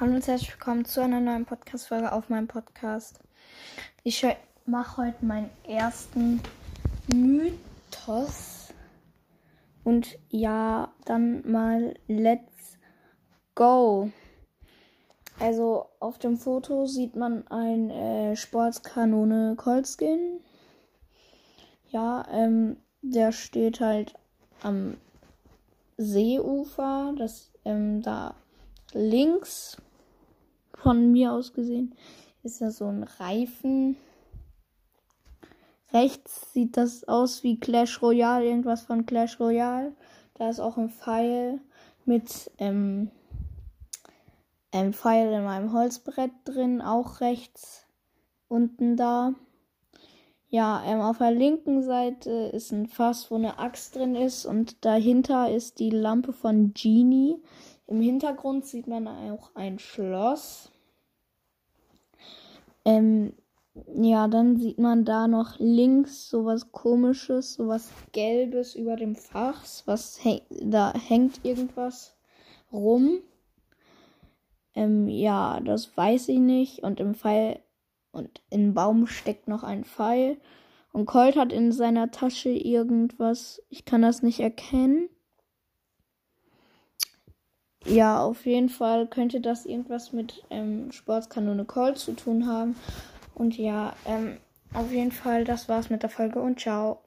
Hallo und herzlich willkommen zu einer neuen Podcast-Folge auf meinem Podcast. Ich mache heute meinen ersten Mythos. Und ja, dann mal let's go. Also auf dem Foto sieht man ein äh, Sportskanone Coltskin. Ja, ähm, der steht halt am Seeufer. Das ähm, da links von mir aus gesehen ist da so ein Reifen. Rechts sieht das aus wie Clash Royale, irgendwas von Clash Royale. Da ist auch ein Pfeil mit ähm, einem Pfeil in meinem Holzbrett drin, auch rechts unten da. Ja, ähm, auf der linken Seite ist ein Fass, wo eine Axt drin ist und dahinter ist die Lampe von Genie. Im Hintergrund sieht man auch ein Schloss. Ähm, ja, dann sieht man da noch links sowas komisches, sowas gelbes über dem Fach, was da hängt irgendwas rum. Ähm, ja, das weiß ich nicht. Und im Pfeil und im Baum steckt noch ein Pfeil. Und Colt hat in seiner Tasche irgendwas. Ich kann das nicht erkennen. Ja, auf jeden Fall könnte das irgendwas mit ähm, Sportskanone Call zu tun haben. Und ja, ähm, auf jeden Fall, das war's mit der Folge und ciao.